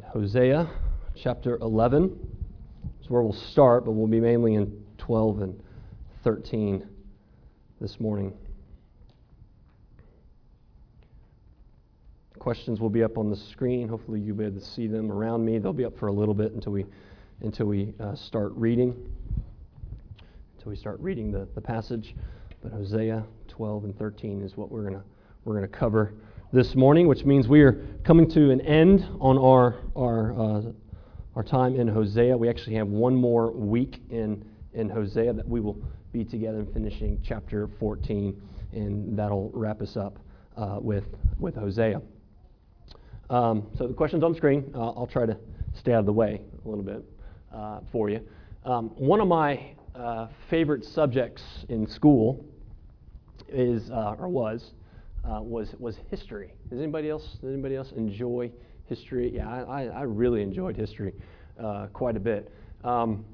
Hosea chapter 11 is where we'll start, but we'll be mainly in 12 and 13 this morning. Questions will be up on the screen. Hopefully, you'll be able to see them around me. They'll be up for a little bit until we, until we uh, start reading. Until we start reading the, the passage. But Hosea 12 and 13 is what we're going to we're gonna cover this morning, which means we are coming to an end on our, our, uh, our time in Hosea. We actually have one more week in, in Hosea that we will be together and finishing chapter 14, and that'll wrap us up uh, with, with Hosea. Um, so the question's on the screen. Uh, I'll try to stay out of the way a little bit uh, for you. Um, one of my uh, favorite subjects in school is, uh, or was, uh, was was history. Does anybody else does anybody else enjoy history? Yeah, I, I really enjoyed history uh, quite a bit. Um,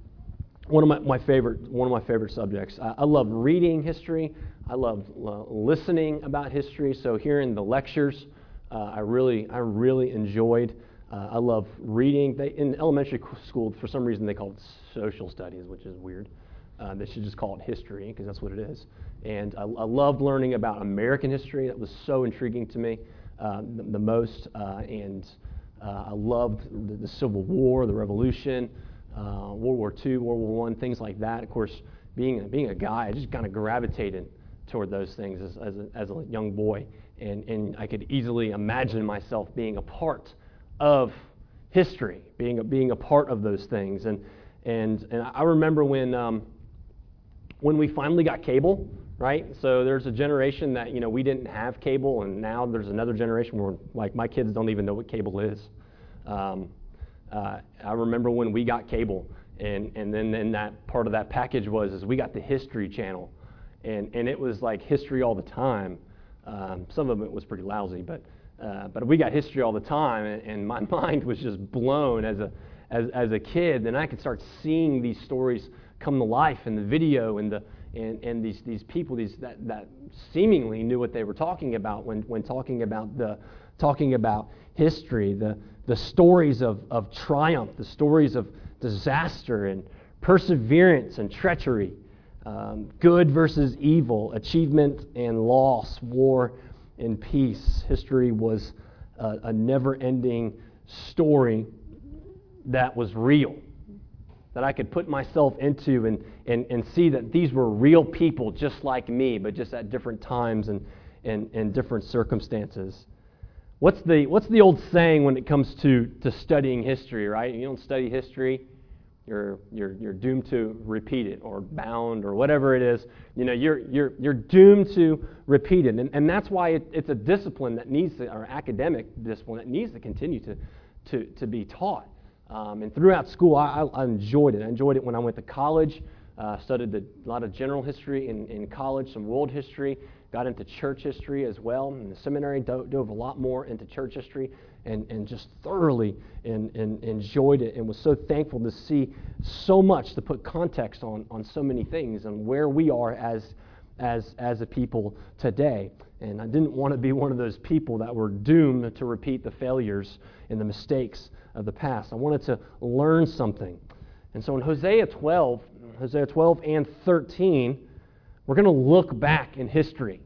one of my, my favorite one of my favorite subjects. I, I love reading history. I love uh, listening about history. So hearing the lectures, uh, I really I really enjoyed. I love reading. They, in elementary school, for some reason, they call it social studies, which is weird. Uh, they should just call it history because that's what it is. And I, I, loved learning about American history. That was so intriguing to me uh, the, the, most. Uh, and uh, I loved the, the, Civil War, the Revolution, uh, World War II, World War I, things like that. Of course, being, being a guy, I just kind of gravitated toward those things as, as, a, as a young boy. And, and I could easily imagine myself being a part of history, being a, being a part of those things. And, and, and I remember when, um, when we finally got cable, right? So there's a generation that you know we didn't have cable, and now there's another generation where like my kids don't even know what cable is. Um, uh, I remember when we got cable, and and then then that part of that package was is we got the History Channel, and and it was like history all the time. Um, some of it was pretty lousy, but uh, but we got history all the time, and, and my mind was just blown as a as as a kid. And I could start seeing these stories come to life in the video and the and, and these, these people these, that, that seemingly knew what they were talking about when, when talking about the talking about history, the, the stories of, of triumph, the stories of disaster and perseverance and treachery, um, good versus evil, achievement and loss, war and peace. History was a, a never ending story that was real that I could put myself into and, and, and see that these were real people just like me, but just at different times and, and, and different circumstances. What's the, what's the old saying when it comes to, to studying history, right? You don't study history, you're, you're, you're doomed to repeat it or bound or whatever it is. You know, you're, you're, you're doomed to repeat it. And, and that's why it, it's a discipline that needs to, or academic discipline that needs to continue to, to, to be taught. Um, and throughout school, I, I, enjoyed it. I enjoyed it when I went to college. Uh, studied a lot of general history in, in college, some world history, got into church history as well. In the seminary, dove, dove a lot more into church history and, and just thoroughly and, and enjoyed it and was so thankful to see so much to put context on, on so many things and where we are as, as, as a people today. And I didn't want to be one of those people that were doomed to repeat the failures and the mistakes of the past. I wanted to learn something. And so in Hosea 12, Hosea 12 and 13, we're going to look back in history.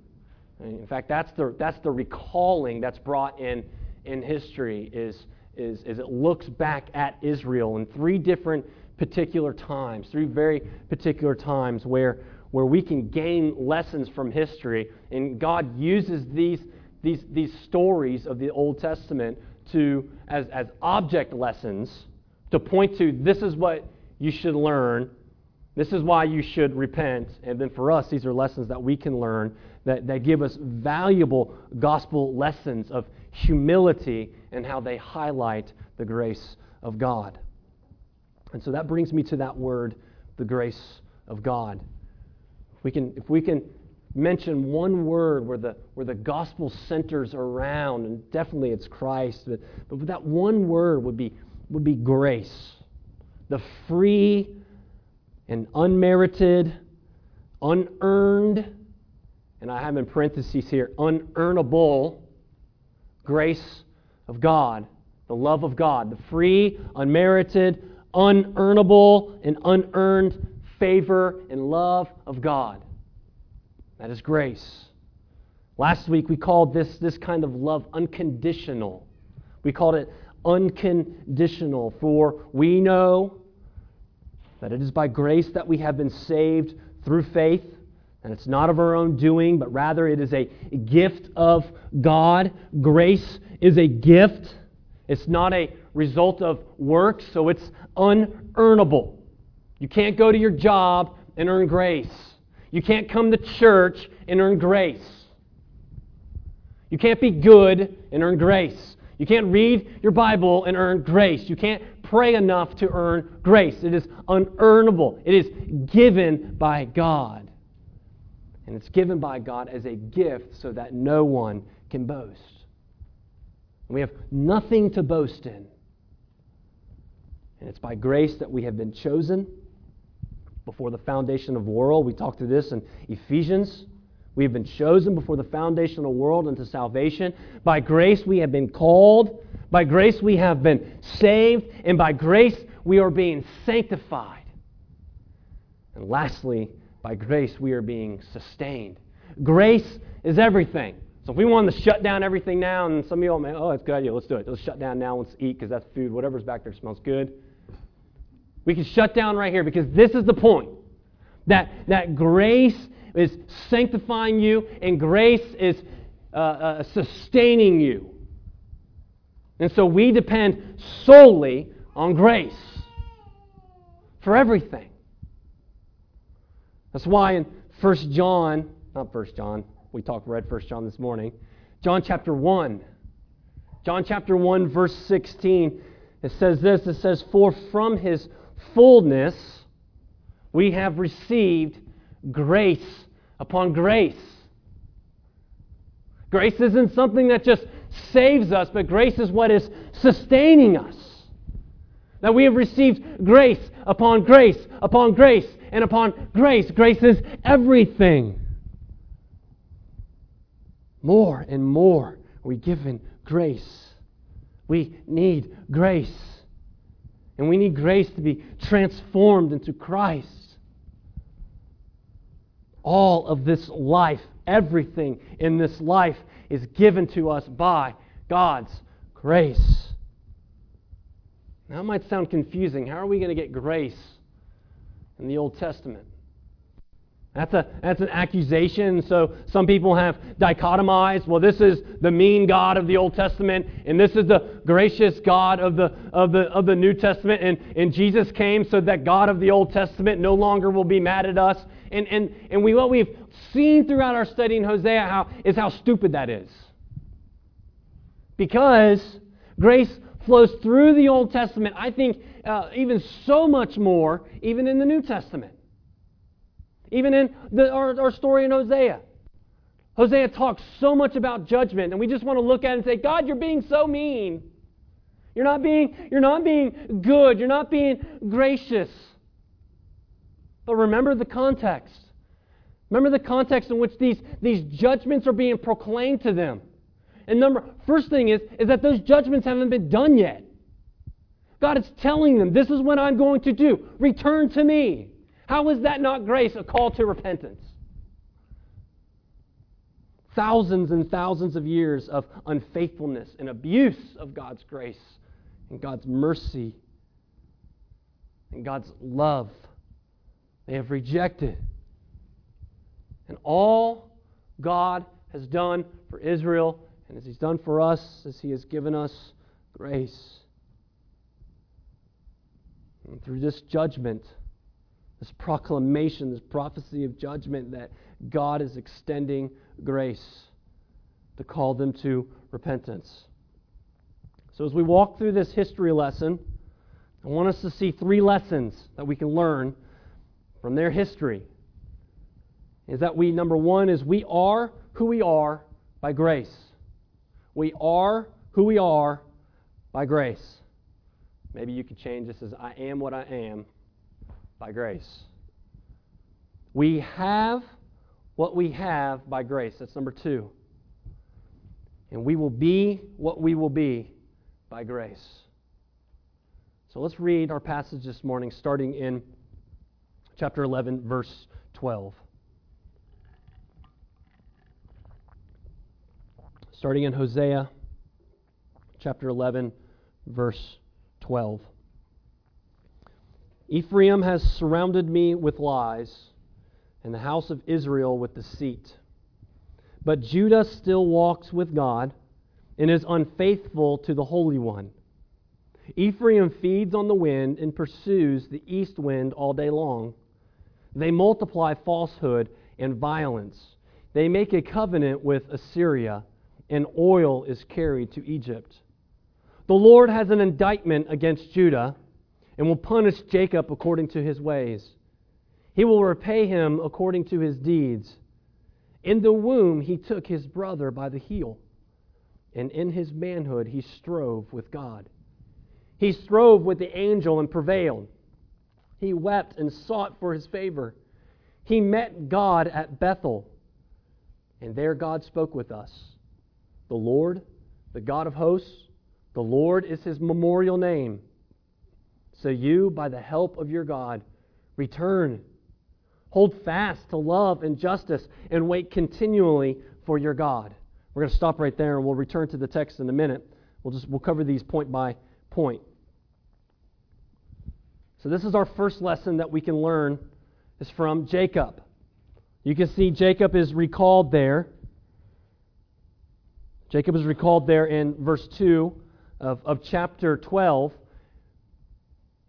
In fact, that's the, that's the recalling that's brought in in history is, is, is it looks back at Israel in three different particular times, three very particular times where, where we can gain lessons from history. And God uses these, these, these stories of the Old Testament to as, as object lessons to point to this is what you should learn this is why you should repent. And then for us these are lessons that we can learn that, that give us valuable gospel lessons of humility and how they highlight the grace of god. And so that brings me to that word the grace of god. We can if we can mention one word where the, where the gospel centers around, and definitely it's Christ, but, but that one word would be, would be grace. The free and unmerited, unearned, and I have in parentheses here, unearnable grace of God. the love of God, the free, unmerited, unearnable, and unearned favor and love of God. That is grace. Last week we called this, this kind of love unconditional. We called it unconditional, for we know that it is by grace that we have been saved through faith, and it's not of our own doing, but rather it is a gift of God. Grace is a gift, it's not a result of works, so it's unearnable. You can't go to your job and earn grace. You can't come to church and earn grace. You can't be good and earn grace. You can't read your Bible and earn grace. You can't pray enough to earn grace. It is unearnable, it is given by God. And it's given by God as a gift so that no one can boast. we have nothing to boast in. And it's by grace that we have been chosen before the foundation of the world. We talked through this in Ephesians. We have been chosen before the foundation of the world unto salvation. By grace we have been called. By grace we have been saved. And by grace we are being sanctified. And lastly, by grace we are being sustained. Grace is everything. So if we wanted to shut down everything now, and some of you all may, oh, that's good idea, let's do it. Let's shut down now, let's eat because that's food. Whatever's back there smells good. We can shut down right here because this is the point. That, that grace is sanctifying you and grace is uh, uh, sustaining you. And so we depend solely on grace for everything. That's why in 1 John, not 1 John, we talked read 1 John this morning, John chapter 1. John chapter 1 verse 16 it says this it says for from his fullness, we have received grace upon grace. Grace isn't something that just saves us, but grace is what is sustaining us. That we have received grace upon grace upon grace and upon grace. Grace is everything. More and more we given grace. We need grace. And we need grace to be transformed into Christ. All of this life, everything in this life, is given to us by God's grace. Now, that might sound confusing. How are we going to get grace in the Old Testament? That's, a, that's an accusation. So some people have dichotomized. Well, this is the mean God of the Old Testament, and this is the gracious God of the, of the, of the New Testament. And, and Jesus came so that God of the Old Testament no longer will be mad at us. And, and, and we, what we've seen throughout our study in Hosea how, is how stupid that is. Because grace flows through the Old Testament, I think, uh, even so much more, even in the New Testament. Even in the, our, our story in Hosea. Hosea talks so much about judgment, and we just want to look at it and say, God, you're being so mean. You're not being, you're not being good. You're not being gracious. But remember the context. Remember the context in which these, these judgments are being proclaimed to them. And number first thing is, is that those judgments haven't been done yet. God is telling them, this is what I'm going to do. Return to me. How is that not grace, a call to repentance? Thousands and thousands of years of unfaithfulness and abuse of God's grace and God's mercy and God's love. They have rejected. And all God has done for Israel and as He's done for us, as He has given us grace. And through this judgment, this proclamation, this prophecy of judgment that God is extending grace to call them to repentance. So, as we walk through this history lesson, I want us to see three lessons that we can learn from their history. Is that we, number one, is we are who we are by grace. We are who we are by grace. Maybe you could change this as I am what I am by grace. We have what we have by grace. That's number two. And we will be what we will be by grace. So let's read our passage this morning, starting in chapter 11, verse 12. Starting in Hosea chapter 11, verse 12. Ephraim has surrounded me with lies, and the house of Israel with deceit. But Judah still walks with God and is unfaithful to the Holy One. Ephraim feeds on the wind and pursues the east wind all day long. They multiply falsehood and violence. They make a covenant with Assyria, and oil is carried to Egypt. The Lord has an indictment against Judah and will punish Jacob according to his ways. He will repay him according to his deeds. In the womb, he took his brother by the heel, and in his manhood, he strove with God. He strove with the angel and prevailed. He wept and sought for his favor. He met God at Bethel, and there God spoke with us. The Lord, the God of hosts, the Lord is his memorial name. So you, by the help of your God, return. Hold fast to love and justice and wait continually for your God. We're going to stop right there and we'll return to the text in a minute. We'll just we'll cover these point by point. So this is our first lesson that we can learn is from Jacob. You can see Jacob is recalled there. Jacob is recalled there in verse 2 of, of chapter 12.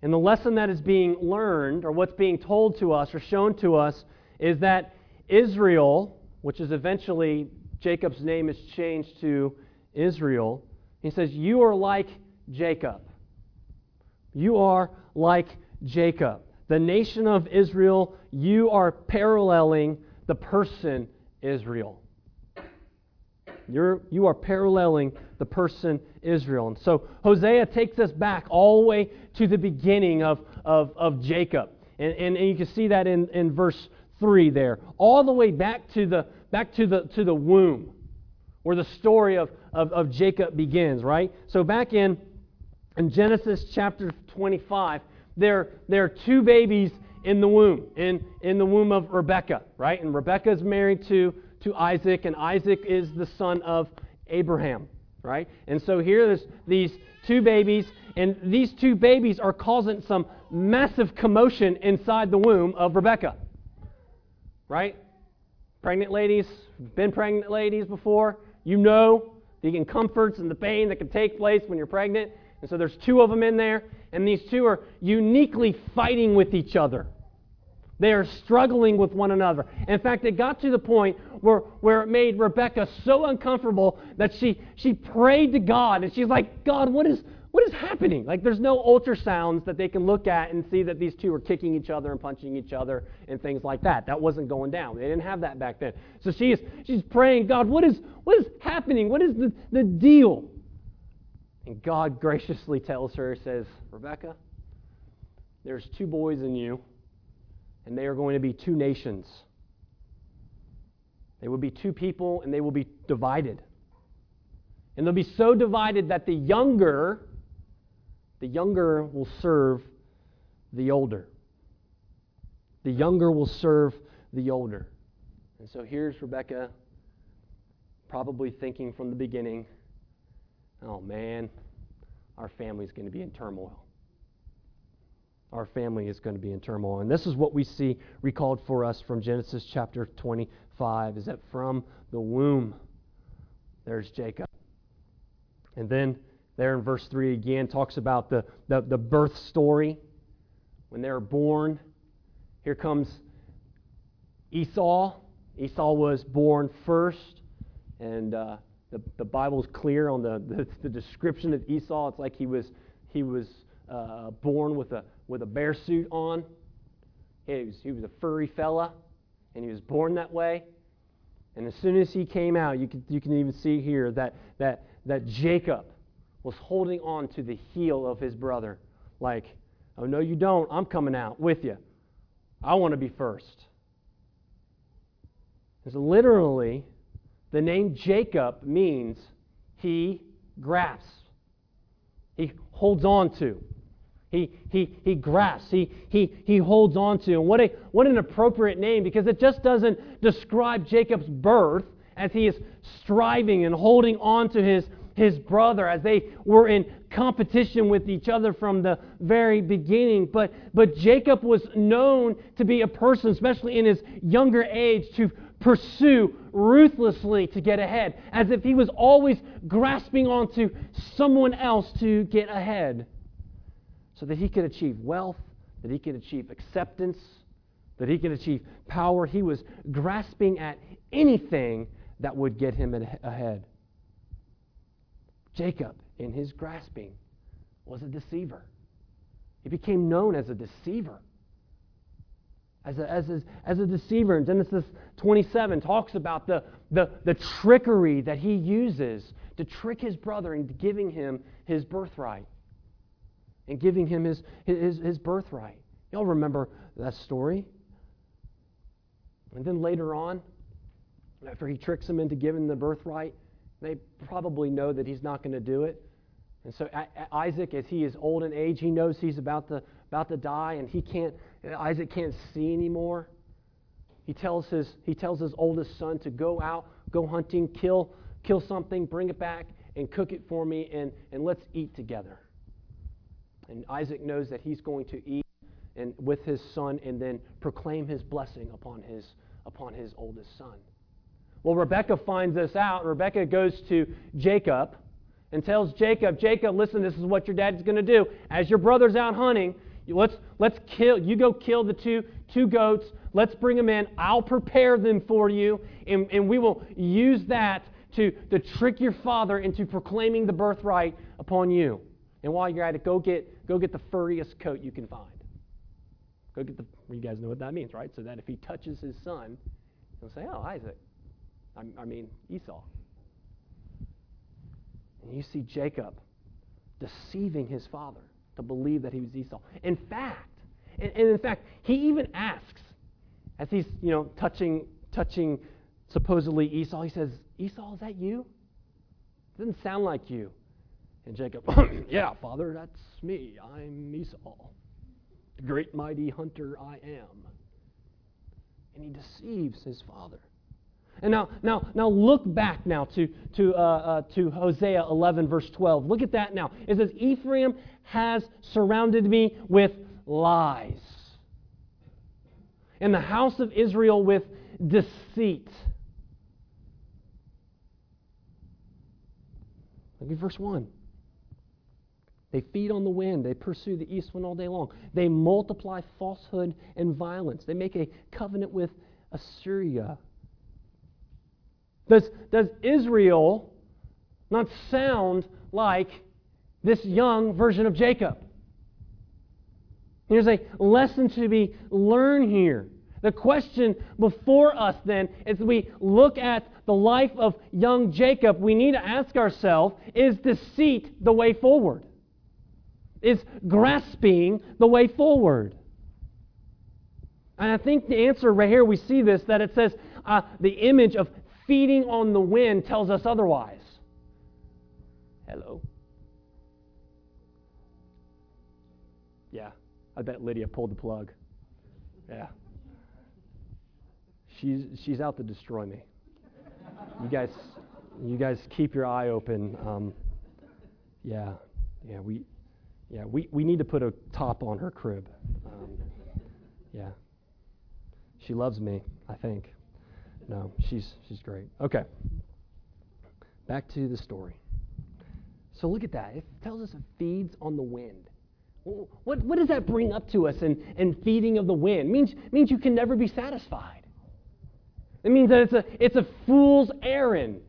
And the lesson that is being learned, or what's being told to us or shown to us, is that Israel, which is eventually Jacob's name is changed to Israel, he says, You are like Jacob. You are like Jacob. The nation of Israel, you are paralleling the person Israel. You're, you are paralleling the person Israel. And so Hosea takes us back all the way to the beginning of, of, of Jacob. And, and, and you can see that in, in verse 3 there. All the way back to the, back to the, to the womb, where the story of, of, of Jacob begins, right? So back in, in Genesis chapter 25, there, there are two babies in the womb, in, in the womb of Rebekah, right? And Rebekah is married to to Isaac, and Isaac is the son of Abraham, right? And so here there's these two babies, and these two babies are causing some massive commotion inside the womb of Rebecca, right? Pregnant ladies, been pregnant ladies before, you know the discomforts and the pain that can take place when you're pregnant. And so there's two of them in there, and these two are uniquely fighting with each other. They are struggling with one another. In fact, it got to the point where, where it made Rebecca so uncomfortable that she, she prayed to God and she's like, God, what is, what is happening? Like, there's no ultrasounds that they can look at and see that these two are kicking each other and punching each other and things like that. That wasn't going down. They didn't have that back then. So she is, she's praying, God, what is, what is happening? What is the, the deal? And God graciously tells her, says, Rebecca, there's two boys in you and they are going to be two nations. They will be two people, and they will be divided. And they'll be so divided that the younger, the younger will serve the older. The younger will serve the older. And so here's Rebecca probably thinking from the beginning, oh man, our family's going to be in turmoil our family is going to be in turmoil. And this is what we see recalled for us from Genesis chapter 25 is that from the womb, there's Jacob. And then there in verse 3 again talks about the, the, the birth story. When they're born, here comes Esau. Esau was born first, and uh, the, the Bible's clear on the, the, the description of Esau. It's like he was, he was uh, born with a, with a bear suit on. He was, he was a furry fella, and he was born that way. And as soon as he came out, you can, you can even see here that, that, that Jacob was holding on to the heel of his brother, like, oh, no, you don't. I'm coming out with you. I want to be first. Because literally, the name Jacob means he grasps. he holds on to. He, he, he grasps, he, he, he holds on to. And what, a, what an appropriate name because it just doesn't describe Jacob's birth as he is striving and holding on to his, his brother as they were in competition with each other from the very beginning. But, but Jacob was known to be a person, especially in his younger age, to pursue ruthlessly to get ahead, as if he was always grasping onto someone else to get ahead so that he could achieve wealth, that he could achieve acceptance, that he could achieve power. He was grasping at anything that would get him ahead. Jacob, in his grasping, was a deceiver. He became known as a deceiver. As a, as a, as a deceiver. In Genesis 27 talks about the, the, the trickery that he uses to trick his brother into giving him his birthright and giving him his, his, his birthright. Y'all remember that story? And then later on, after he tricks him into giving the birthright, they probably know that he's not going to do it. And so Isaac, as he is old in age, he knows he's about to, about to die, and he can't, Isaac can't see anymore. He tells his, he tells his oldest son to go out, go hunting, kill, kill something, bring it back, and cook it for me, and, and let's eat together. And Isaac knows that he's going to eat and with his son and then proclaim his blessing upon his, upon his oldest son. Well, Rebecca finds this out. Rebecca goes to Jacob and tells Jacob, Jacob, listen, this is what your dad's going to do. As your brother's out hunting, let's, let's kill, you go kill the two, two goats. Let's bring them in. I'll prepare them for you, and, and we will use that to, to trick your father into proclaiming the birthright upon you. And while you're at it, go get, go get the furriest coat you can find. Go get the, you guys know what that means, right? So that if he touches his son, he'll say, oh, Isaac. I, I mean, Esau. And you see Jacob deceiving his father to believe that he was Esau. In fact, and, and in fact, he even asks, as he's, you know, touching, touching supposedly Esau, he says, Esau, is that you? It doesn't sound like you. And Jacob, yeah, father, that's me. I'm Esau, the great mighty hunter I am. And he deceives his father. And now, now, now look back now to, to, uh, uh, to Hosea 11, verse 12. Look at that now. It says, Ephraim has surrounded me with lies, and the house of Israel with deceit. Look at verse 1. They feed on the wind. They pursue the east wind all day long. They multiply falsehood and violence. They make a covenant with Assyria. Does, does Israel not sound like this young version of Jacob? There's a lesson to be learned here. The question before us then, as we look at the life of young Jacob, we need to ask ourselves is deceit the way forward? Is grasping the way forward. And I think the answer right here, we see this, that it says uh, the image of feeding on the wind tells us otherwise. Hello. Yeah, I bet Lydia pulled the plug. Yeah. She's, she's out to destroy me. You guys, you guys keep your eye open. Um, yeah, yeah, we, yeah, we, we need to put a top on her crib. Um, yeah. She loves me, I think. No, she's, she's great. Okay. Back to the story. So look at that. It tells us it feeds on the wind. What, what does that bring up to us in, in feeding of the wind? It means, means you can never be satisfied. It means that it's a, it's a fool's errand.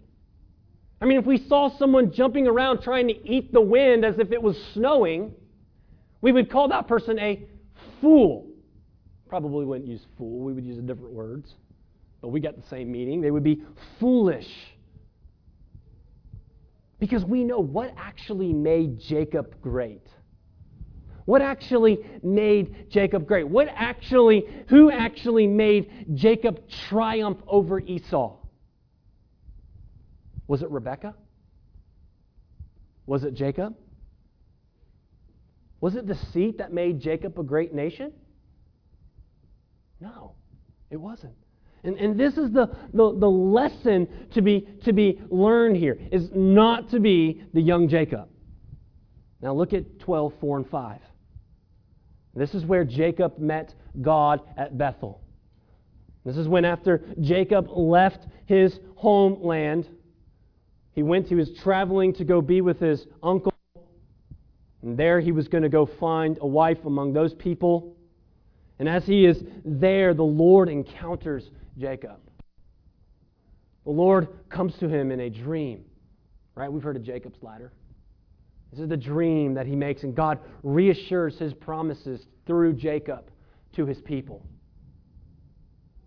I mean, if we saw someone jumping around trying to eat the wind as if it was snowing, we would call that person a fool. Probably wouldn't use fool, we would use different words, but we got the same meaning. They would be foolish. Because we know what actually made Jacob great. What actually made Jacob great? What actually, who actually made Jacob triumph over Esau? Was it Rebekah? Was it Jacob? Was it deceit that made Jacob a great nation? No, it wasn't. And, and this is the, the, the lesson to be, to be learned here, is not to be the young Jacob. Now look at 12, 4, and 5. This is where Jacob met God at Bethel. This is when, after Jacob left his homeland, he went, he was traveling to go be with his uncle. And there he was going to go find a wife among those people. And as he is there, the Lord encounters Jacob. The Lord comes to him in a dream. Right? We've heard of Jacob's ladder. This is the dream that he makes, and God reassures his promises through Jacob to his people.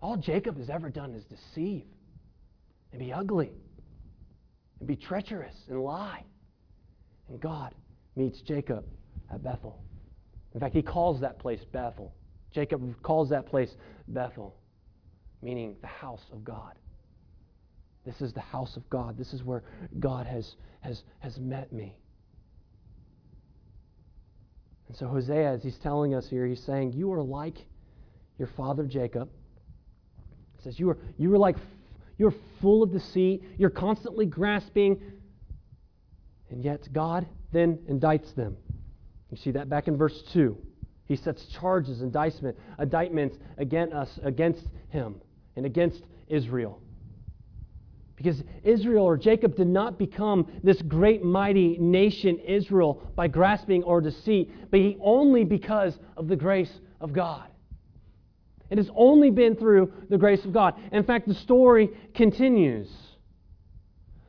All Jacob has ever done is deceive and be ugly and be treacherous and lie. And God meets Jacob at Bethel. In fact, he calls that place Bethel. Jacob calls that place Bethel, meaning the house of God. This is the house of God. This is where God has, has, has met me. And so, Hosea, as he's telling us here, he's saying, You are like your father Jacob. He says, You are, you are like, you're full of deceit. You're constantly grasping. And yet, God then indicts them. You see that back in verse 2. He sets charges, indictment, indictments against us, against him, and against Israel. Because Israel or Jacob did not become this great mighty nation, Israel, by grasping or deceit, but he only because of the grace of God. It has only been through the grace of God. In fact, the story continues.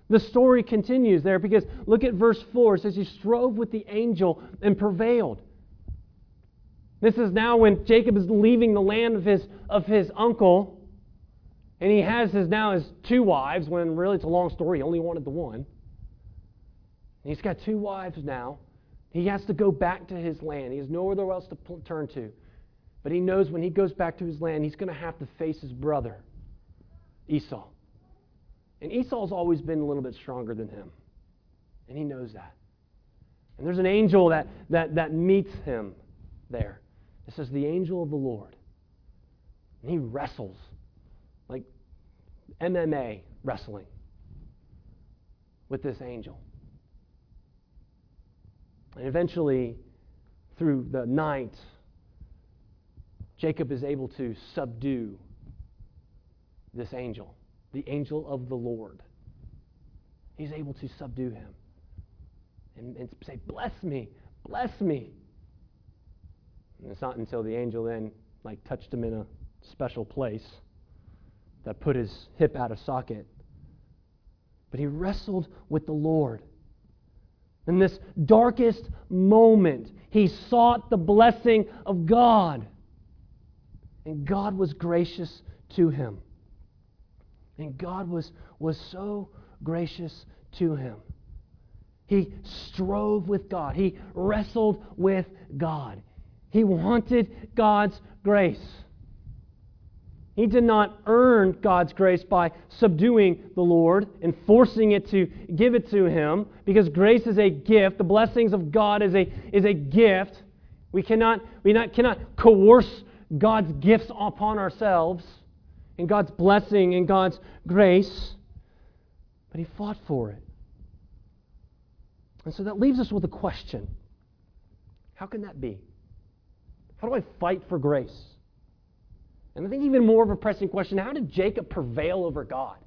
The story continues there because look at verse 4. It says, He strove with the angel and prevailed. This is now when Jacob is leaving the land of his, of his uncle and he has his now his two wives, when really it's a long story. He only wanted the one. And he's got two wives now. He has to go back to his land. He has nowhere else to turn to. But he knows when he goes back to his land, he's going to have to face his brother, Esau. And Esau's always been a little bit stronger than him. And he knows that. And there's an angel that, that, that meets him there. It says, the angel of the Lord. And he wrestles like MMA wrestling with this angel. And eventually, through the night, Jacob is able to subdue this angel, the angel of the Lord. He's able to subdue him and, and say, Bless me, bless me. And it's not until the angel then like touched him in a special place that put his hip out of socket. But he wrestled with the Lord. In this darkest moment, he sought the blessing of God. And God was gracious to him. And God was, was so gracious to him. He strove with God, he wrestled with God. He wanted God's grace. He did not earn God's grace by subduing the Lord and forcing it to give it to him because grace is a gift. The blessings of God is a, is a gift. We cannot, we not, cannot coerce God's gifts upon ourselves and God's blessing and God's grace. But he fought for it. And so that leaves us with a question How can that be? How do I fight for grace? And I think even more of a pressing question how did Jacob prevail over God?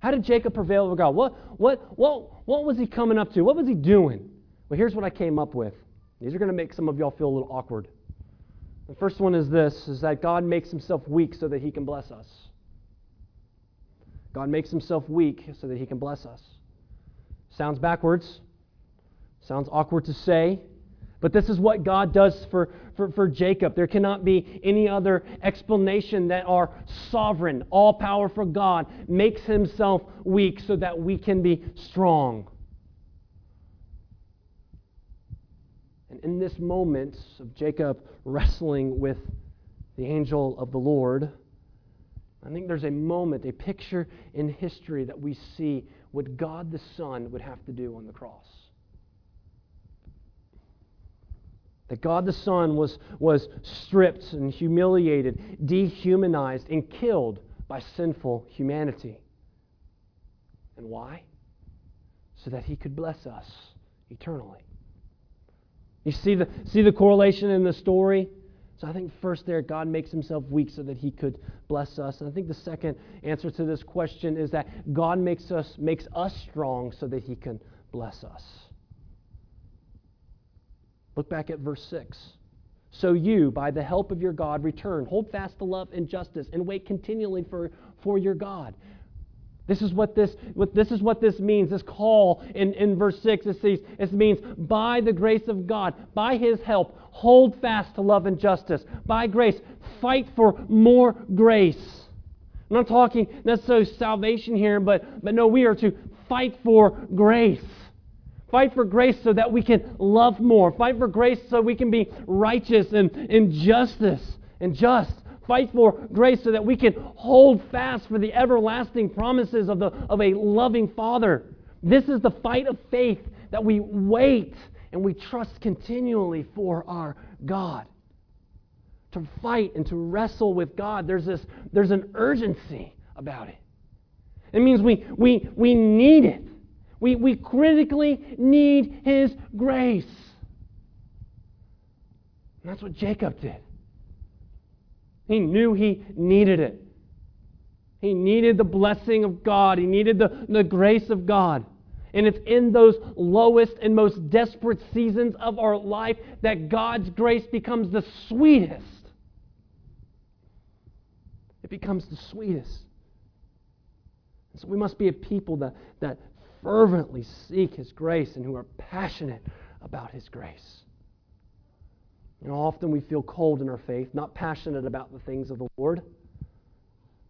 How did Jacob prevail over God? What, what, what, what was he coming up to? What was he doing? Well, here's what I came up with. These are going to make some of y'all feel a little awkward. The first one is this is that God makes himself weak so that he can bless us. God makes himself weak so that he can bless us. Sounds backwards. Sounds awkward to say. But this is what God does for, for, for Jacob. There cannot be any other explanation that our sovereign, all powerful God makes himself weak so that we can be strong. And in this moment of Jacob wrestling with the angel of the Lord, I think there's a moment, a picture in history that we see what God the Son would have to do on the cross. That God the Son was, was stripped and humiliated, dehumanized, and killed by sinful humanity. And why? So that he could bless us eternally. You see the, see the correlation in the story? So I think first there, God makes himself weak so that he could bless us. And I think the second answer to this question is that God makes us, makes us strong so that he can bless us. Look back at verse 6. So you, by the help of your God, return. Hold fast to love and justice, and wait continually for, for your God. This is what this, what, this is what this means. This call in, in verse 6, it, says, it means, by the grace of God, by His help, hold fast to love and justice. By grace, fight for more grace. I'm not talking necessarily salvation here, but, but no, we are to fight for grace. Fight for grace so that we can love more. Fight for grace so we can be righteous and, and justice and just. Fight for grace so that we can hold fast for the everlasting promises of, the, of a loving Father. This is the fight of faith that we wait and we trust continually for our God. To fight and to wrestle with God, there's, this, there's an urgency about it. It means we, we, we need it. We, we critically need His grace. And that's what Jacob did. He knew he needed it. He needed the blessing of God, he needed the, the grace of God. And it's in those lowest and most desperate seasons of our life that God's grace becomes the sweetest. It becomes the sweetest. So we must be a people that, that fervently seek His grace and who are passionate about His grace. You know, often we feel cold in our faith, not passionate about the things of the Lord.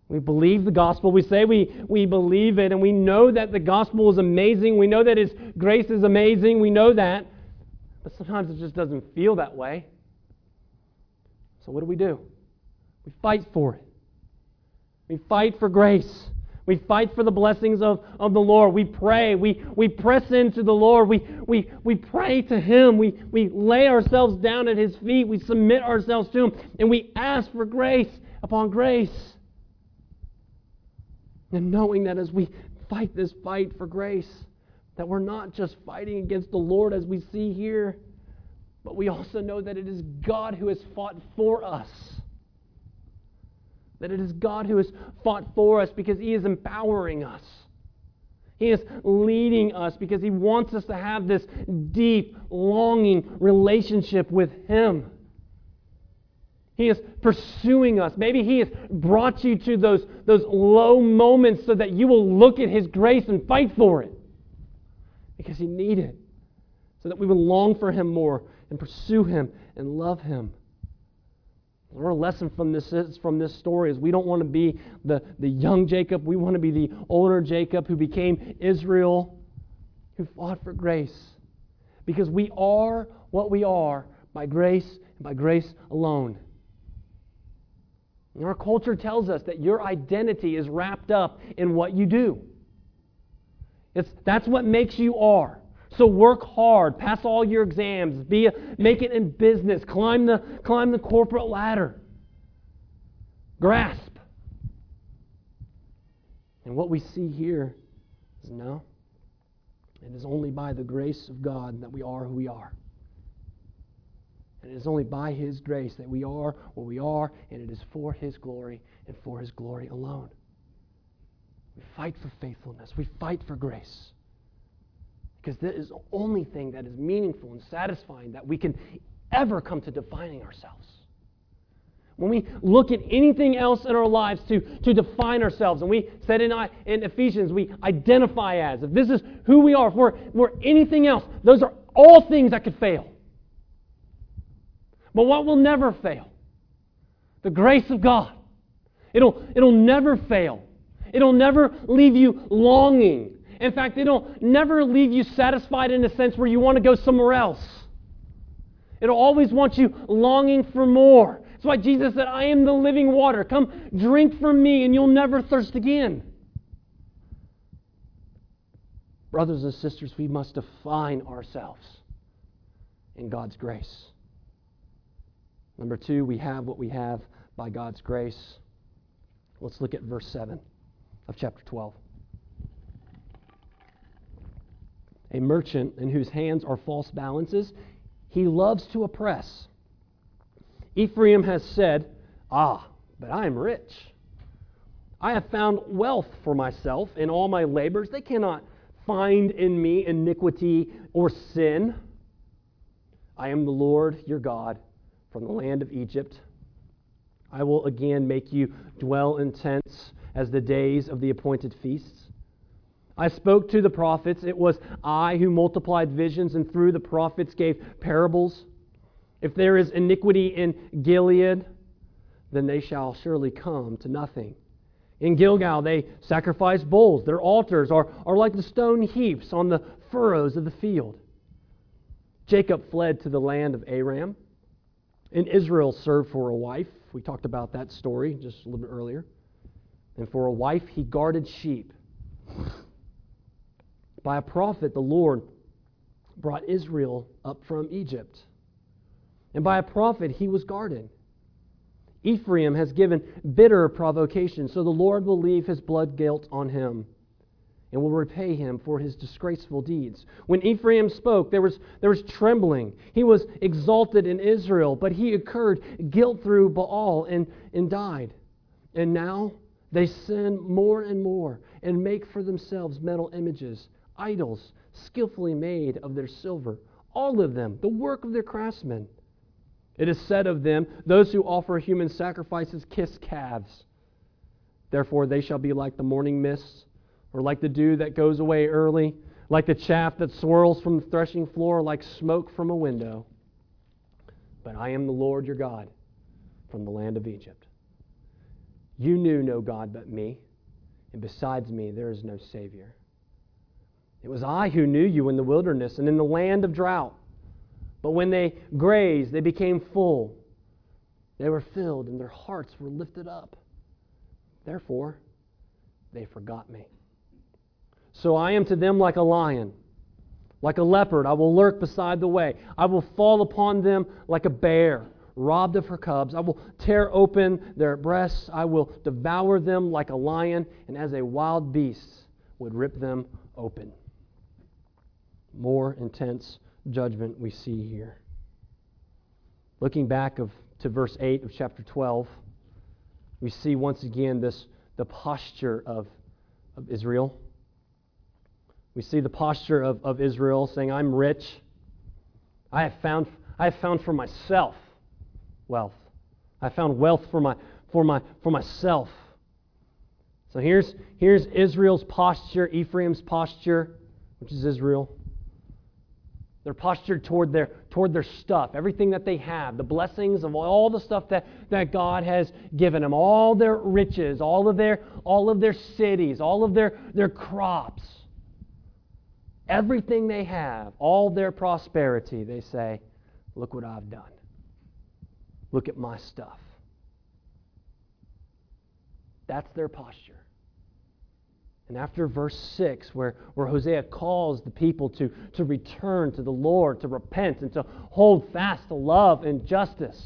We believe the gospel. We say we, we believe it, and we know that the gospel is amazing. We know that His grace is amazing. We know that. But sometimes it just doesn't feel that way. So, what do we do? We fight for it. We fight for grace. We fight for the blessings of, of the Lord. We pray. We, we press into the Lord. We, we, we pray to Him. We, we lay ourselves down at His feet. We submit ourselves to Him. And we ask for grace upon grace. And knowing that as we fight this fight for grace, that we're not just fighting against the Lord as we see here, but we also know that it is God who has fought for us. That it is God who has fought for us because He is empowering us. He is leading us because He wants us to have this deep, longing relationship with Him. He is pursuing us. Maybe He has brought you to those, those low moments so that you will look at His grace and fight for it because He needed it, so that we will long for Him more and pursue Him and love Him. Our lesson from this is, from this story is we don't want to be the, the young Jacob. We want to be the older Jacob who became Israel, who fought for grace. Because we are what we are by grace and by grace alone. And our culture tells us that your identity is wrapped up in what you do. It's, that's what makes you are. So work hard, pass all your exams, be a, make it in business, climb the, climb the corporate ladder, grasp. And what we see here is no, it is only by the grace of God that we are who we are. And it is only by His grace that we are what we are, and it is for His glory and for His glory alone. We fight for faithfulness, we fight for grace. Because that is the only thing that is meaningful and satisfying that we can ever come to defining ourselves. When we look at anything else in our lives to, to define ourselves, and we said in, in Ephesians, we identify as, if this is who we are, if we're, we're anything else, those are all things that could fail. But what will never fail? The grace of God. It'll, it'll never fail. It'll never leave you longing in fact, it'll never leave you satisfied in a sense where you want to go somewhere else. It'll always want you longing for more. That's why Jesus said, I am the living water. Come drink from me, and you'll never thirst again. Brothers and sisters, we must define ourselves in God's grace. Number two, we have what we have by God's grace. Let's look at verse 7 of chapter 12. A merchant in whose hands are false balances, he loves to oppress. Ephraim has said, Ah, but I am rich. I have found wealth for myself in all my labors. They cannot find in me iniquity or sin. I am the Lord your God from the land of Egypt. I will again make you dwell in tents as the days of the appointed feasts. I spoke to the prophets. It was I who multiplied visions and through the prophets gave parables. If there is iniquity in Gilead, then they shall surely come to nothing. In Gilgal, they sacrifice bulls. Their altars are, are like the stone heaps on the furrows of the field. Jacob fled to the land of Aram, and Israel served for a wife. We talked about that story just a little bit earlier. And for a wife, he guarded sheep. By a prophet, the Lord brought Israel up from Egypt. And by a prophet, he was guarded. Ephraim has given bitter provocation, so the Lord will leave his blood guilt on him and will repay him for his disgraceful deeds. When Ephraim spoke, there was, there was trembling. He was exalted in Israel, but he incurred guilt through Baal and, and died. And now they sin more and more and make for themselves metal images, idols skillfully made of their silver, all of them, the work of their craftsmen. It is said of them, Those who offer human sacrifices kiss calves. Therefore, they shall be like the morning mists, or like the dew that goes away early, like the chaff that swirls from the threshing floor, like smoke from a window. But I am the Lord your God from the land of Egypt. You knew no God but me, and besides me there is no Savior. It was I who knew you in the wilderness and in the land of drought. But when they grazed, they became full. They were filled, and their hearts were lifted up. Therefore, they forgot me. So I am to them like a lion, like a leopard. I will lurk beside the way. I will fall upon them like a bear, robbed of her cubs. I will tear open their breasts. I will devour them like a lion, and as a wild beast would rip them open. More intense judgment we see here. Looking back of, to verse 8 of chapter 12, we see once again this the posture of, of Israel. We see the posture of, of Israel saying, I'm rich. I have found I have found for myself wealth. I found wealth for my for my for myself. So here's here's Israel's posture, Ephraim's posture, which is Israel. They're postured toward their, toward their stuff, everything that they have, the blessings of all the stuff that, that God has given them, all their riches, all of their, all of their cities, all of their, their crops. Everything they have, all their prosperity, they say, Look what I've done. Look at my stuff. That's their posture. And after verse 6, where, where Hosea calls the people to, to return to the Lord, to repent, and to hold fast to love and justice.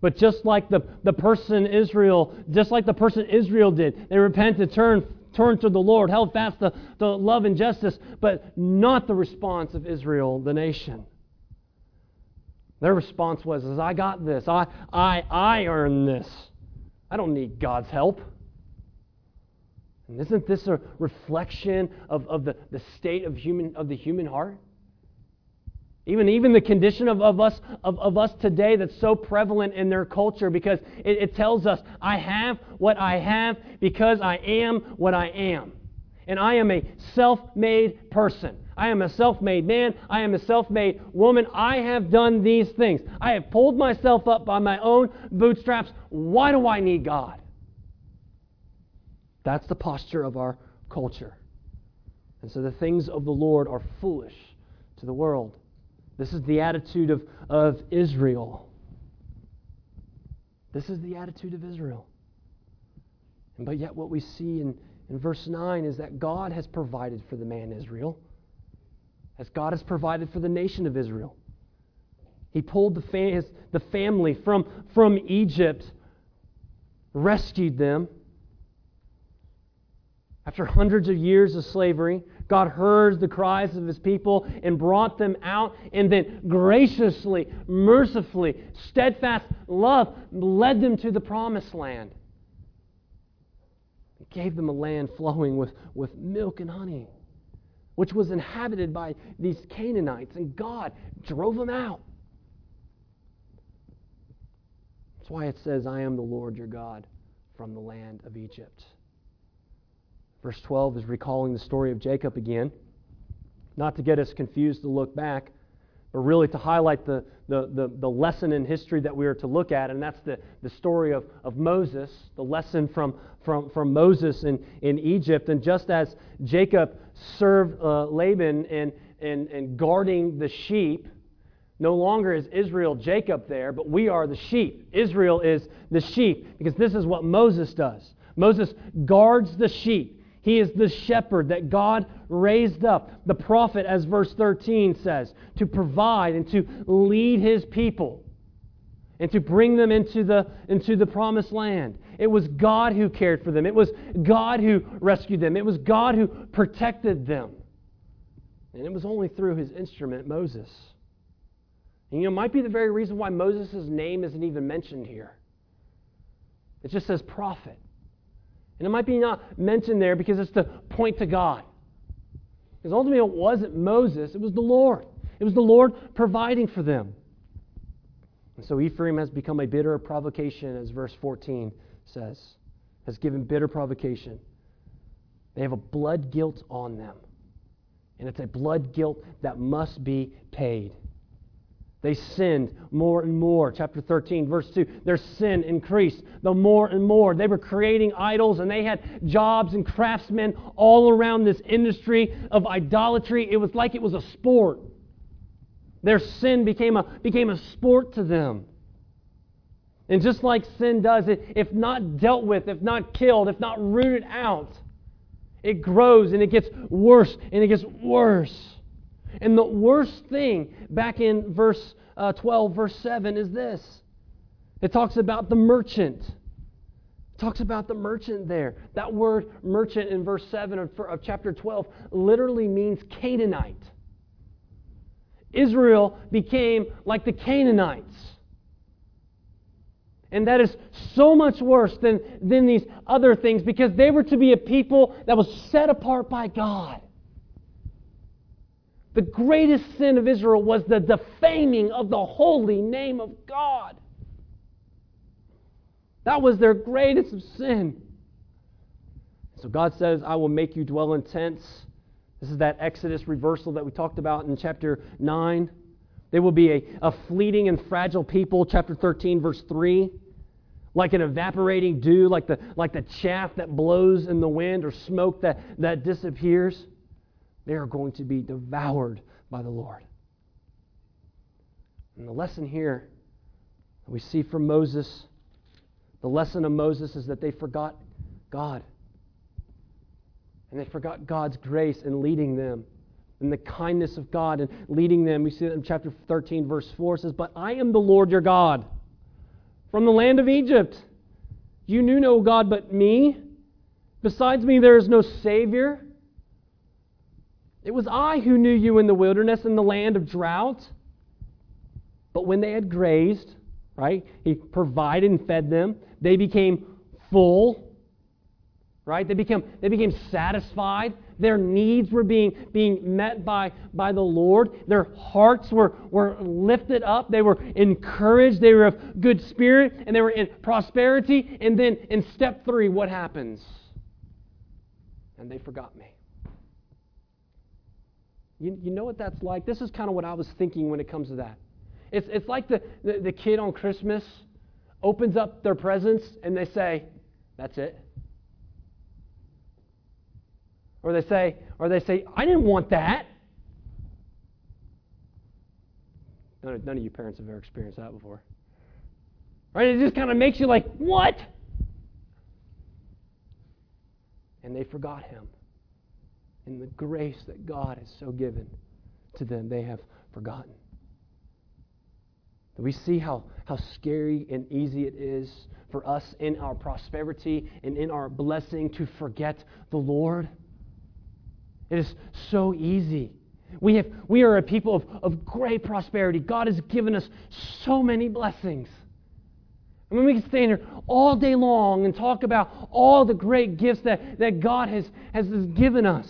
But just like the, the person Israel, just like the person Israel did, they repented, turned, turned to the Lord, held fast to, to love and justice, but not the response of Israel, the nation. Their response was, as I got this, I, I, I earned this. I don't need God's help. And isn't this a reflection of, of the, the state of, human, of the human heart? Even, even the condition of, of, us, of, of us today that's so prevalent in their culture because it, it tells us, I have what I have because I am what I am. And I am a self made person. I am a self made man. I am a self made woman. I have done these things. I have pulled myself up by my own bootstraps. Why do I need God? That's the posture of our culture. And so the things of the Lord are foolish to the world. This is the attitude of, of Israel. This is the attitude of Israel. And but yet, what we see in, in verse 9 is that God has provided for the man Israel, as God has provided for the nation of Israel. He pulled the, fa- his, the family from, from Egypt, rescued them. After hundreds of years of slavery, God heard the cries of his people and brought them out, and then graciously, mercifully, steadfast love led them to the promised land. He gave them a land flowing with, with milk and honey, which was inhabited by these Canaanites, and God drove them out. That's why it says, I am the Lord your God from the land of Egypt. Verse 12 is recalling the story of Jacob again, not to get us confused to look back, but really to highlight the, the, the, the, lesson in history that we are to look at, and that's the, the story of, of Moses, the lesson from, from, from Moses in, in Egypt. And just as Jacob served uh, Laban in, in, in guarding the sheep, no longer is Israel Jacob there, but we are the sheep. Israel is the sheep, because this is what Moses does. Moses guards the sheep. He is the shepherd that God raised up, the prophet, as verse 13 says, to provide and to lead his people and to bring them into the, into the promised land. It was God who cared for them, it was God who rescued them, it was God who protected them. And it was only through his instrument, Moses. And you know, might be the very reason why Moses' name isn't even mentioned here. It just says prophet. And it might be not mentioned there because it's to point to God. Because ultimately it wasn't Moses, it was the Lord. It was the Lord providing for them. And so Ephraim has become a bitter provocation, as verse 14 says, has given bitter provocation. They have a blood guilt on them. And it's a blood guilt that must be paid. They sinned more and more. Chapter 13, verse 2. Their sin increased the more and more. They were creating idols and they had jobs and craftsmen all around this industry of idolatry. It was like it was a sport. Their sin became a, became a sport to them. And just like sin does, if not dealt with, if not killed, if not rooted out, it grows and it gets worse and it gets worse. And the worst thing back in verse uh, 12, verse 7 is this it talks about the merchant. It talks about the merchant there. That word merchant in verse 7 of, of chapter 12 literally means Canaanite. Israel became like the Canaanites. And that is so much worse than, than these other things because they were to be a people that was set apart by God. The greatest sin of Israel was the defaming of the holy name of God. That was their greatest sin. So God says, I will make you dwell in tents. This is that Exodus reversal that we talked about in chapter 9. They will be a, a fleeting and fragile people, chapter 13, verse 3. Like an evaporating dew, like the, like the chaff that blows in the wind or smoke that, that disappears. They are going to be devoured by the Lord. And the lesson here we see from Moses, the lesson of Moses is that they forgot God. And they forgot God's grace in leading them and the kindness of God and leading them. We see that in chapter 13, verse 4 says, But I am the Lord your God from the land of Egypt. You knew no God but me. Besides me, there is no Savior. It was I who knew you in the wilderness, in the land of drought. But when they had grazed, right, he provided and fed them. They became full, right? They became, they became satisfied. Their needs were being, being met by, by the Lord. Their hearts were, were lifted up. They were encouraged. They were of good spirit, and they were in prosperity. And then in step three, what happens? And they forgot me. You, you know what that's like? This is kind of what I was thinking when it comes to that. It's, it's like the, the, the kid on Christmas opens up their presents and they say, That's it. Or they say, or they say, I didn't want that. None of, none of you parents have ever experienced that before. Right? It just kind of makes you like, what? And they forgot him and the grace that God has so given to them, they have forgotten. We see how, how scary and easy it is for us in our prosperity and in our blessing to forget the Lord? It is so easy. We, have, we are a people of, of great prosperity. God has given us so many blessings. I mean, we can stand here all day long and talk about all the great gifts that, that God has, has given us.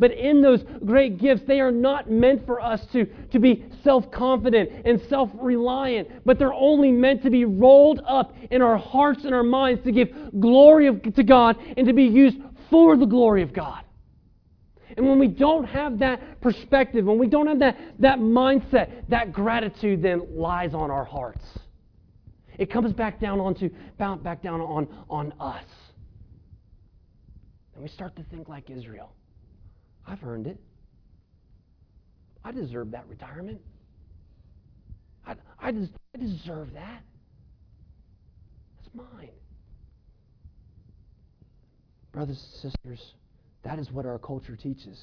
But in those great gifts, they are not meant for us to, to be self confident and self reliant, but they're only meant to be rolled up in our hearts and our minds to give glory of, to God and to be used for the glory of God. And when we don't have that perspective, when we don't have that, that mindset, that gratitude then lies on our hearts. It comes back down onto back down on, on us. And we start to think like Israel. I've earned it. I deserve that retirement. I, I, des- I deserve that. It's mine. Brothers and sisters, that is what our culture teaches.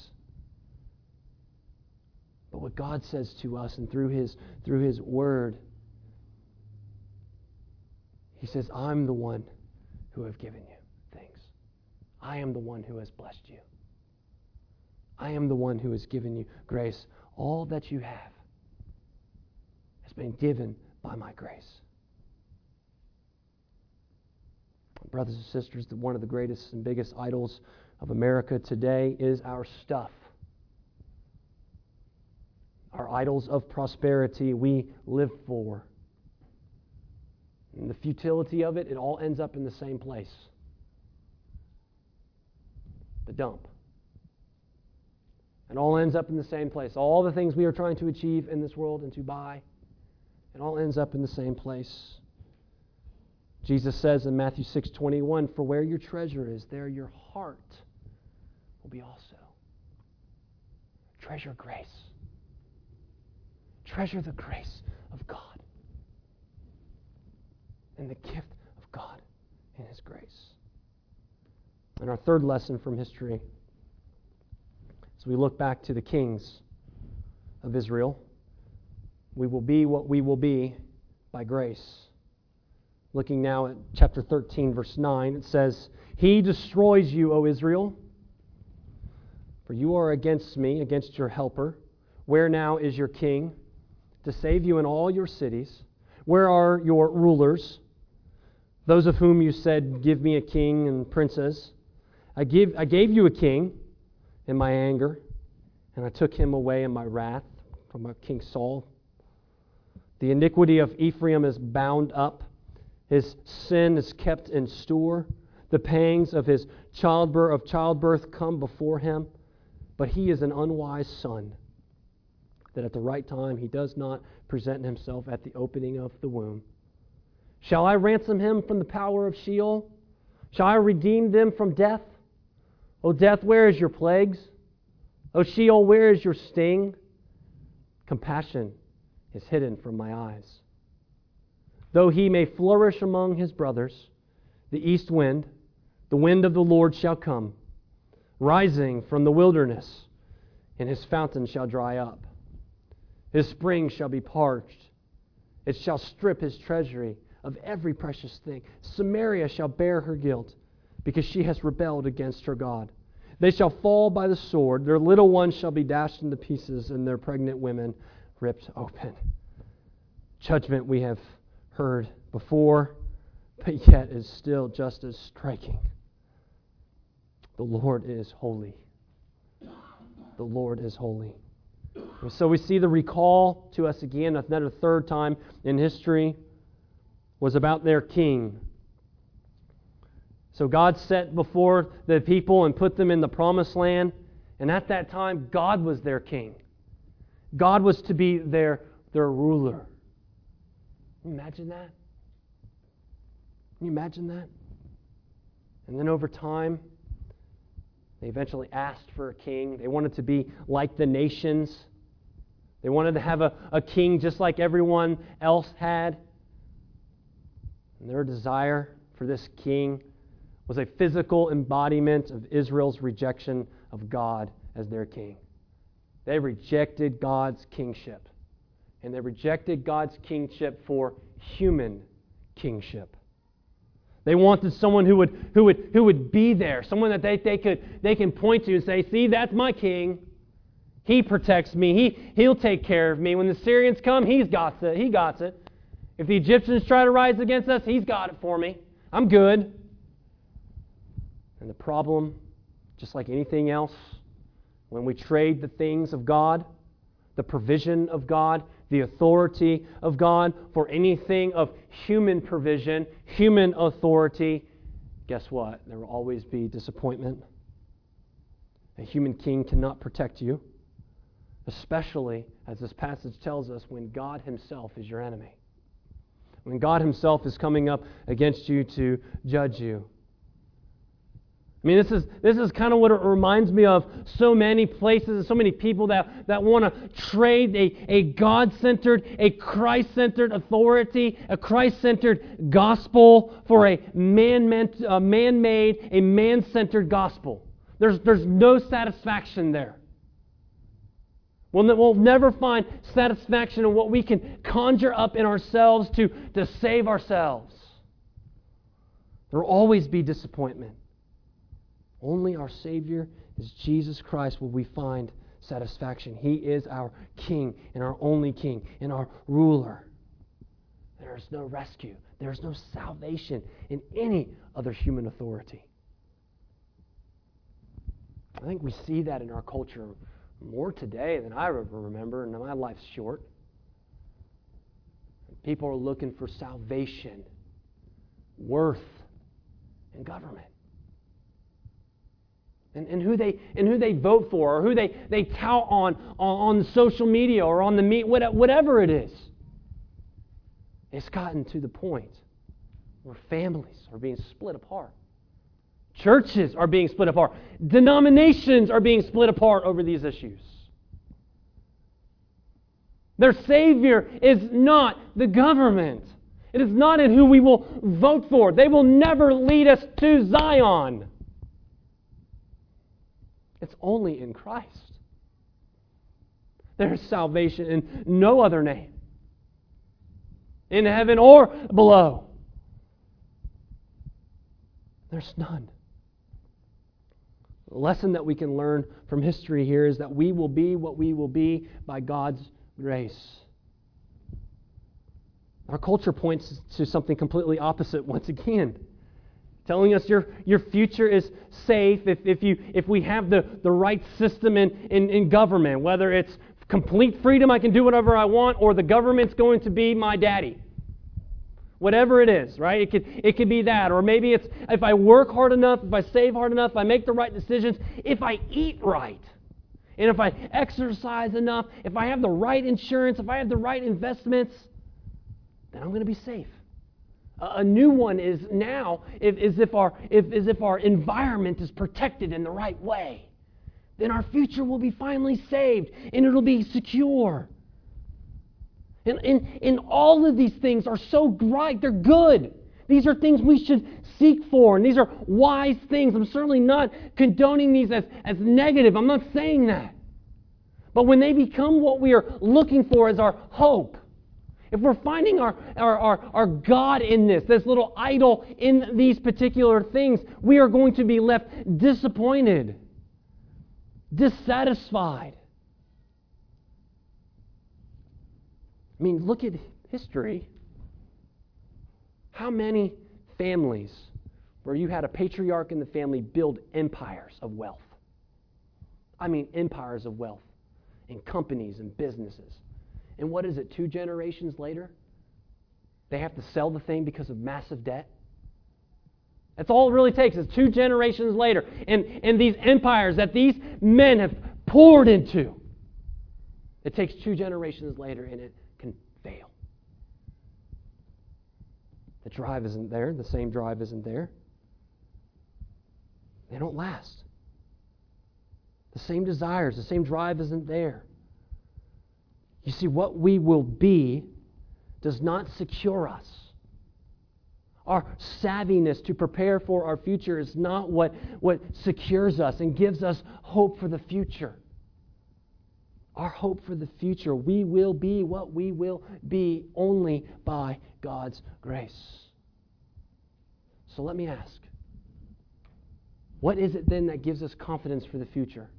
But what God says to us and through his through his word he says, "I'm the one who have given you things. I am the one who has blessed you. I am the one who has given you grace. All that you have has been given by my grace." Brothers and sisters, one of the greatest and biggest idols of America today is our stuff. Our idols of prosperity we live for. And the futility of it, it all ends up in the same place the dump. It all ends up in the same place. All the things we are trying to achieve in this world and to buy, it all ends up in the same place. Jesus says in Matthew 6:21, "For where your treasure is, there your heart will be also. Treasure grace. Treasure the grace of God and the gift of God in His grace. And our third lesson from history, as we look back to the kings of Israel, we will be what we will be by grace. Looking now at chapter 13, verse 9, it says, He destroys you, O Israel for you are against me, against your helper. Where now is your king to save you in all your cities? Where are your rulers, those of whom you said, Give me a king and princes? I, give, I gave you a king in my anger, and I took him away in my wrath from King Saul. The iniquity of Ephraim is bound up, his sin is kept in store. The pangs of his childbirth of childbirth come before him. But he is an unwise son, that at the right time he does not present himself at the opening of the womb. Shall I ransom him from the power of Sheol? Shall I redeem them from death? O death, where is your plagues? O Sheol, where is your sting? Compassion is hidden from my eyes. Though he may flourish among his brothers, the east wind, the wind of the Lord shall come rising from the wilderness, and his fountain shall dry up. His spring shall be parched. It shall strip his treasury of every precious thing. Samaria shall bear her guilt, because she has rebelled against her God. They shall fall by the sword. Their little ones shall be dashed into pieces, and their pregnant women ripped open. Judgment we have heard before, but yet is still just as striking. The Lord is holy. The Lord is holy. And so we see the recall to us again, another third time in history, was about their king. So God set before the people and put them in the promised land. And at that time, God was their king. God was to be their, their ruler. Imagine that? Can you imagine that? And then over time, they eventually asked for a king. They wanted to be like the nations. They wanted to have a, a king just like everyone else had. And their desire for this king was a physical embodiment of Israel's rejection of God as their king. They rejected God's kingship. And they rejected God's kingship for human kingship. They wanted someone who would, who would, who would be there, someone that they, they, could, they can point to and say, See, that's my king. He protects me. He, he'll take care of me. When the Syrians come, he's got it. He got it. If the Egyptians try to rise against us, he's got it for me. I'm good. And the problem, just like anything else, when we trade the things of God, the provision of God, the authority of God for anything of human provision, human authority, guess what? There will always be disappointment. A human king cannot protect you, especially, as this passage tells us, when God Himself is your enemy. When God Himself is coming up against you to judge you. I mean, this is, this is kind of what it reminds me of so many places and so many people that, that want to trade a, a God centered, a Christ centered authority, a Christ centered gospel for a man made, a man centered gospel. There's, there's no satisfaction there. We'll, we'll never find satisfaction in what we can conjure up in ourselves to, to save ourselves. There will always be disappointment. Only our Savior is Jesus Christ will we find satisfaction. He is our King and our only King and our ruler. There is no rescue, there is no salvation in any other human authority. I think we see that in our culture more today than I ever remember, and my life's short. People are looking for salvation, worth, and government and, and, who they, and who they vote for or who they, they tout on, on, on social media or on the meet, whatever it is. It's gotten to the point where families are being split apart. Churches are being split apart. Denominations are being split apart over these issues. Their Savior is not the government. It is not in who we will vote for. They will never lead us to Zion. It's only in Christ. There's salvation in no other name, in heaven or below. There's none. The lesson that we can learn from history here is that we will be what we will be by God's grace. Our culture points to something completely opposite once again telling us your, your future is safe if, if, you, if we have the, the right system in, in, in government, whether it's complete freedom, I can do whatever I want, or the government's going to be my daddy. Whatever it is, right? It could, it could be that. Or maybe it's if I work hard enough, if I save hard enough, if I make the right decisions, if I eat right, and if I exercise enough, if I have the right insurance, if I have the right investments, then I'm going to be safe. A new one is now if, as, if our, if, as if our environment is protected in the right way. Then our future will be finally saved and it'll be secure. And, and, and all of these things are so right, they're good. These are things we should seek for, and these are wise things. I'm certainly not condoning these as, as negative. I'm not saying that. But when they become what we are looking for as our hope, if we're finding our, our, our, our, God in this, this little idol in these particular things, we are going to be left disappointed, dissatisfied. I mean, look at history. How many families where you had a patriarch in the family build empires of wealth? I mean, empires of wealth in companies and businesses. And what is it, two generations later? They have to sell the thing because of massive debt? That's all it really takes is two generations later. And, and these empires that these men have poured into, it takes two generations later and it can fail. The drive isn't there, the same drive isn't there. They don't last. The same desires, the same drive isn't there. You see, what we will be does not secure us. Our savviness to prepare for our future is not what, what secures us and gives us hope for the future. our hope for the future. We will be what we will be only by God's grace. So let me ask what is it then that gives us confidence for the future?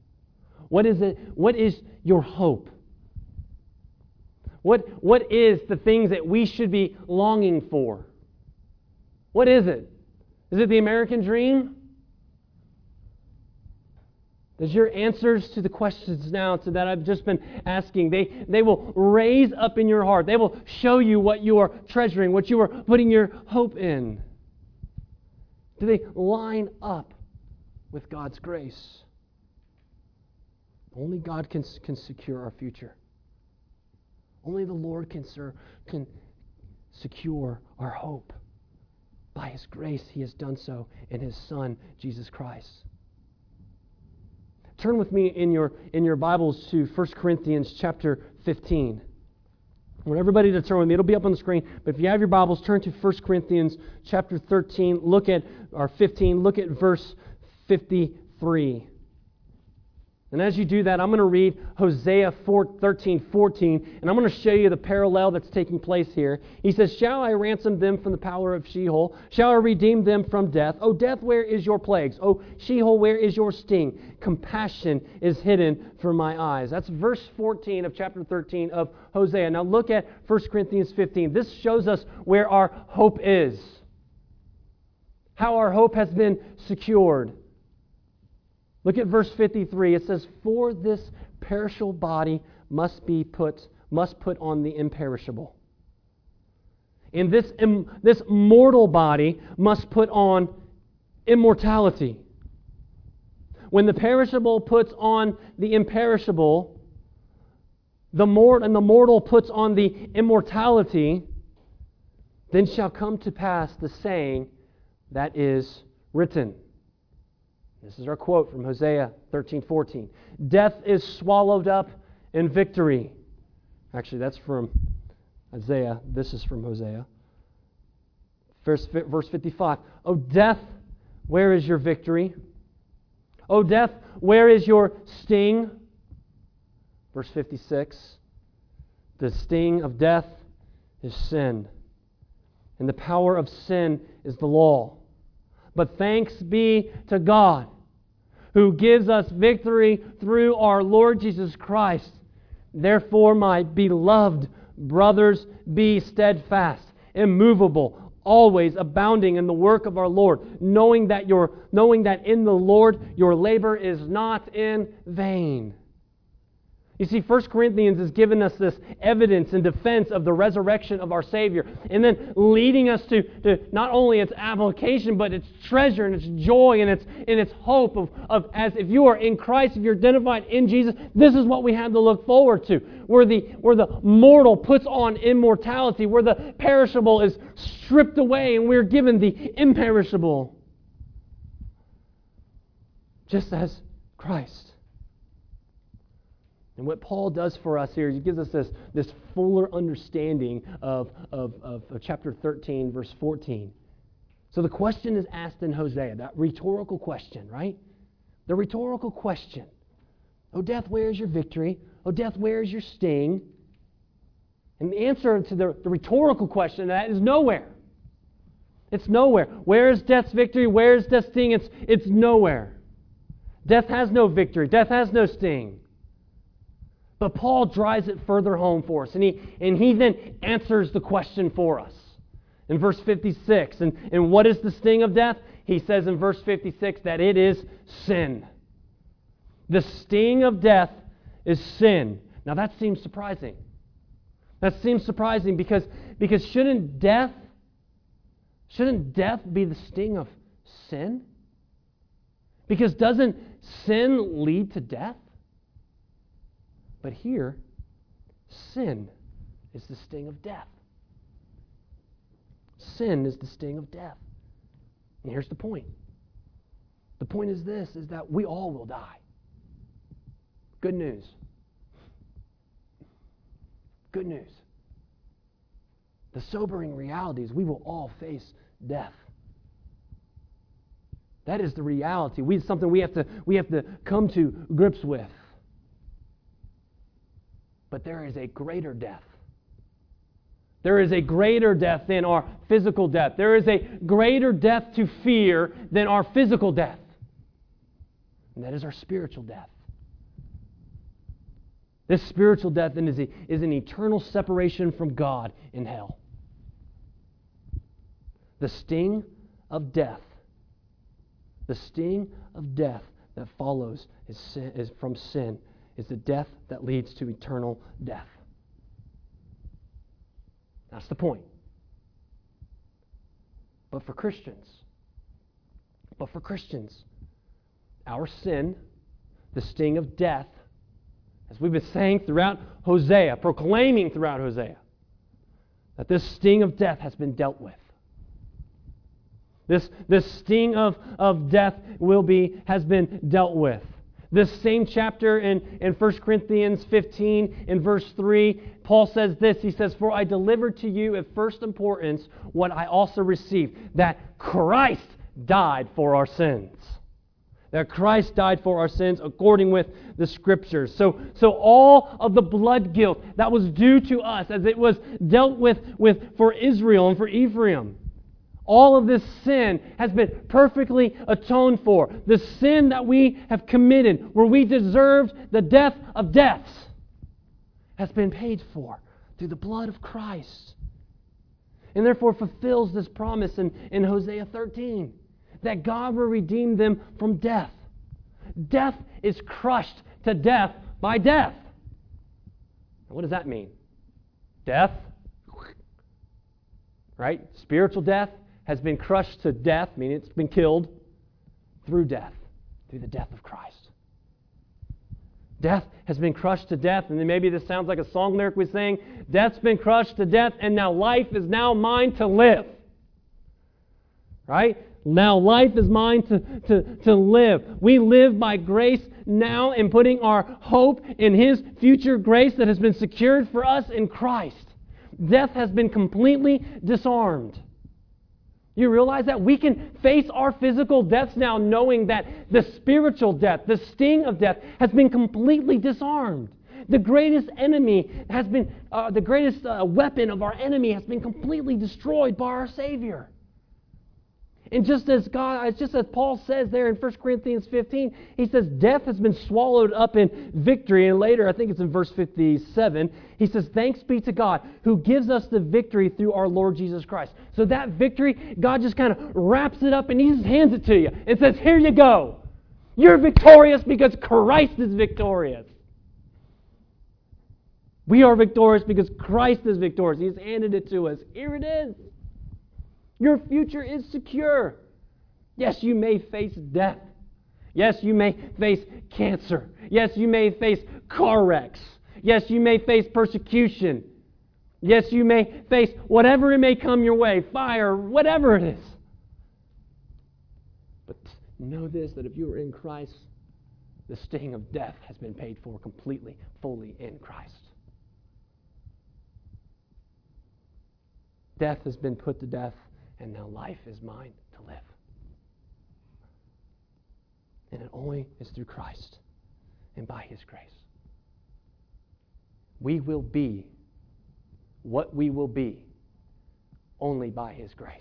What is it? What is your hope? What, what is the things that we should be longing for? What is it? Is it the American dream? Does your answers to the questions now to that I've just been asking, they, they will raise up in your heart. They will show you what you are treasuring, what you are putting your hope in. Do they line up with God's grace? Only God can, can secure our future. Only the Lord can, sir, can secure our hope. By His grace, He has done so in His Son, Jesus Christ. Turn with me in your, in your Bibles to 1 Corinthians chapter 15. I want everybody to turn with me. It'll be up on the screen. But if you have your Bibles, turn to 1 Corinthians chapter 13. Look at, or 15, look at verse 53. And as you do that, I'm going to read Hosea 4, 13, 14, and I'm going to show you the parallel that's taking place here. He says, Shall I ransom them from the power of Sheol? Shall I redeem them from death? O death, where is your plagues? O Sheol, where is your sting? Compassion is hidden from my eyes. That's verse 14 of chapter 13 of Hosea. Now look at 1 Corinthians 15. This shows us where our hope is, how our hope has been secured. Look at verse 53. It says, For this perishable body must be put, must put on the imperishable. And this, this mortal body must put on immortality. When the perishable puts on the imperishable, the mort and the mortal puts on the immortality, then shall come to pass the saying that is written. This is our quote from Hosea 13:14. Death is swallowed up in victory. Actually, that's from Isaiah. This is from Hosea. Verse, verse 55. Oh, death, where is your victory? Oh, death, where is your sting? Verse 56. The sting of death is sin, and the power of sin is the law. But thanks be to God who gives us victory through our Lord Jesus Christ. Therefore, my beloved brothers, be steadfast, immovable, always abounding in the work of our Lord, knowing that, your, knowing that in the Lord your labor is not in vain. You see, 1 Corinthians has given us this evidence and defense of the resurrection of our Savior, and then leading us to, to not only its application, but its treasure and its joy and its, and its hope of, of as if you are in Christ, if you're identified in Jesus, this is what we have to look forward to. Where the, where the mortal puts on immortality, where the perishable is stripped away, and we're given the imperishable. Just as Christ. And what Paul does for us here is he gives us this, this fuller understanding of, of, of, of chapter 13, verse 14. So the question is asked in Hosea, that rhetorical question, right? The rhetorical question. Oh, death, where is your victory? Oh, death, where is your sting? And the answer to the, the rhetorical question that is nowhere. It's nowhere. Where is death's victory? Where is death's sting? It's, it's nowhere. Death has no victory. Death has no sting. But Paul drives it further home for us, and he, and he then answers the question for us. In verse 56, and, and what is the sting of death? He says in verse 56 that it is sin. The sting of death is sin. Now that seems surprising. That seems surprising because, because shouldn't death shouldn't death be the sting of sin? Because doesn't sin lead to death? But here, sin is the sting of death. Sin is the sting of death. And here's the point. The point is this is that we all will die. Good news. Good news. The sobering reality is we will all face death. That is the reality. We, something we have, to, we have to come to grips with. But there is a greater death. There is a greater death than our physical death. There is a greater death to fear than our physical death. And that is our spiritual death. This spiritual death is, is an eternal separation from God in hell. The sting of death, the sting of death that follows is, sin, is from sin, is the death that leads to eternal death. That's the point. But for Christians, but for Christians, our sin, the sting of death, as we've been saying throughout Hosea, proclaiming throughout Hosea, that this sting of death has been dealt with. This, this sting of, of death will be, has been dealt with. This same chapter in, in 1 Corinthians 15, in verse 3, Paul says this He says, For I delivered to you of first importance what I also received, that Christ died for our sins that Christ died for our sins according with the scriptures. So, so all of the blood guilt that was due to us as it was dealt with, with for Israel and for Ephraim, all of this sin has been perfectly atoned for. The sin that we have committed, where we deserved the death of deaths, has been paid for through the blood of Christ. And therefore fulfills this promise in, in Hosea 13 that God will redeem them from death. Death is crushed to death by death. What does that mean? Death, right? Spiritual death has been crushed to death, meaning it's been killed through death, through the death of Christ. Death has been crushed to death, and then maybe this sounds like a song lyric we sing. Death's been crushed to death, and now life is now mine to live. Right? Now life is mine to, to, to live. We live by grace now in putting our hope in His future grace that has been secured for us in Christ. Death has been completely disarmed. You realize that we can face our physical deaths now knowing that the spiritual death, the sting of death, has been completely disarmed. The greatest enemy has been, uh, the greatest uh, weapon of our enemy has been completely destroyed by our Savior. And just as God, just as Paul says there in 1 Corinthians 15, he says, Death has been swallowed up in victory. And later, I think it's in verse 57, he says, Thanks be to God who gives us the victory through our Lord Jesus Christ. So that victory, God just kind of wraps it up and he just hands it to you and says, Here you go. You're victorious because Christ is victorious. We are victorious because Christ is victorious. He's handed it to us. Here it is. Your future is secure. Yes, you may face death. Yes, you may face cancer. Yes, you may face car wrecks. Yes, you may face persecution. Yes, you may face whatever it may come your way fire, whatever it is. But know this that if you are in Christ, the sting of death has been paid for completely, fully in Christ. Death has been put to death and now life is mine to live. And it only is through Christ and by His grace. We will be what we will be only by His grace.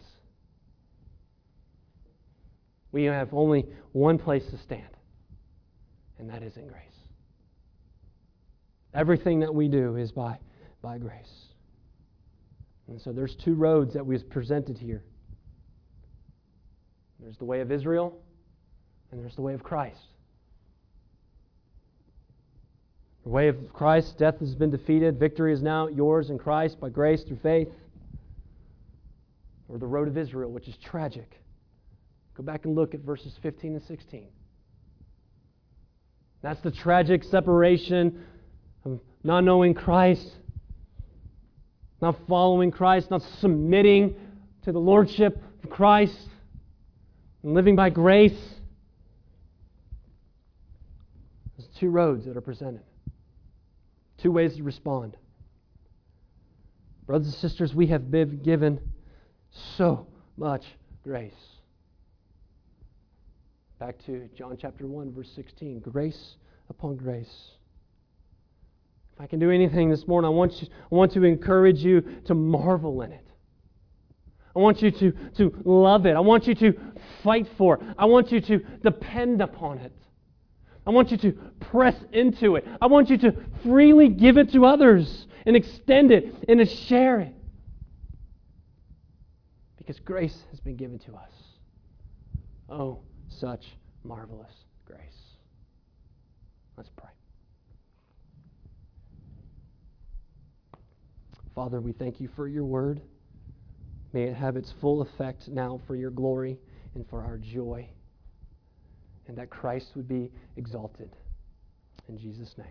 We have only one place to stand, and that is in grace. Everything that we do is by, by grace. And so there's two roads that we've presented here. There's the way of Israel, and there's the way of Christ. The way of Christ, death has been defeated. Victory is now yours in Christ by grace through faith. Or the road of Israel, which is tragic. Go back and look at verses 15 and 16. That's the tragic separation of not knowing Christ not following Christ, not submitting to the lordship of Christ, and living by grace. There's two roads that are presented, two ways to respond. Brothers and sisters, we have been given so much grace. Back to John chapter 1, verse 16 grace upon grace. If I can do anything this morning, I want, you, I want to encourage you to marvel in it. I want you to, to love it. I want you to fight for it. I want you to depend upon it. I want you to press into it. I want you to freely give it to others and extend it and to share it. Because grace has been given to us. Oh, such marvelous grace. Let's pray. Father, we thank you for your word. May it have its full effect now for your glory and for our joy, and that Christ would be exalted. In Jesus' name.